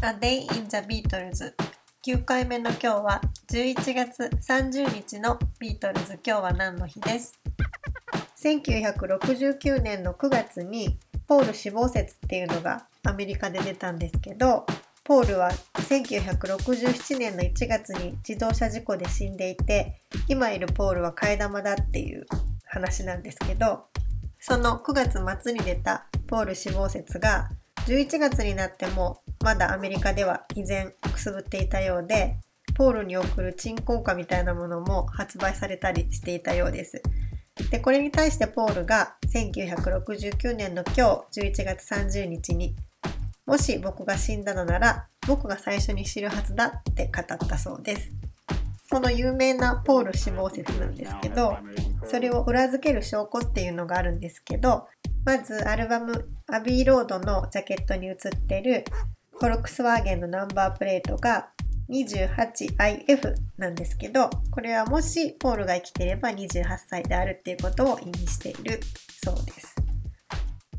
A Day in the Beatles 9回目の今日は11月30日のビートルズ。今日は何の日です？1969年の9月にポール死亡説っていうのがアメリカで出たんですけどポールは1967年の1月に自動車事故で死んでいて今いるポールは替え玉だっていう話なんですけどその9月末に出たポール死亡説が11月になってもまだアメリカでは依然くすぶっていたようでポールに送る鎮魂歌みたいなものも発売されたりしていたようです。でこれに対してポールが1969年の今日11月30日にもし僕が死んだのなら僕が最初に知るはずだって語ったそうです。この有名なポール死亡説なんですけどそれを裏付ける証拠っていうのがあるんですけどまずアルバム「アビーロード」のジャケットに写ってるフォルクスワーゲンのナンバープレートが 28IF なんですけどこれはもしポールが生きていれば28歳であるっていうことを意味しているそうです。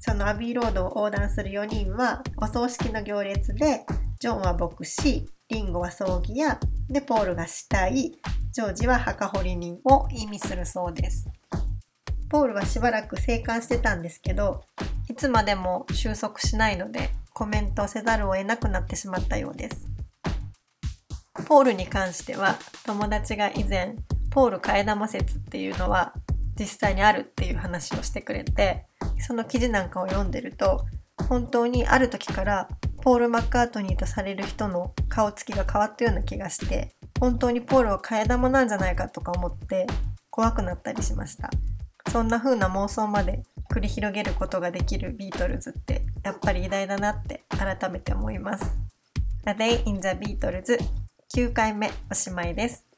そのアビーロードを横断する4人はお葬式の行列でジョンは牧師、リンゴは葬儀屋、でポールが死体、ジョージは墓掘り人を意味するそうです。ポールはしばらく生還してたんですけどいつまでも収束しないのでコメントせざるを得なくなってしまったようです。ポールに関しては友達が以前ポール替え玉説っていうのは実際にあるっていう話をしてくれてその記事なんかを読んでると本当にある時からポール・マッカートニーとされる人の顔つきが変わったような気がして本当にポールは替え玉なんじゃないかとか思って怖くなったりしましたそんな風な妄想まで繰り広げることができるビートルズってやっぱり偉大だなって改めて思います。A Day in the Beatles 9回目おしまいです。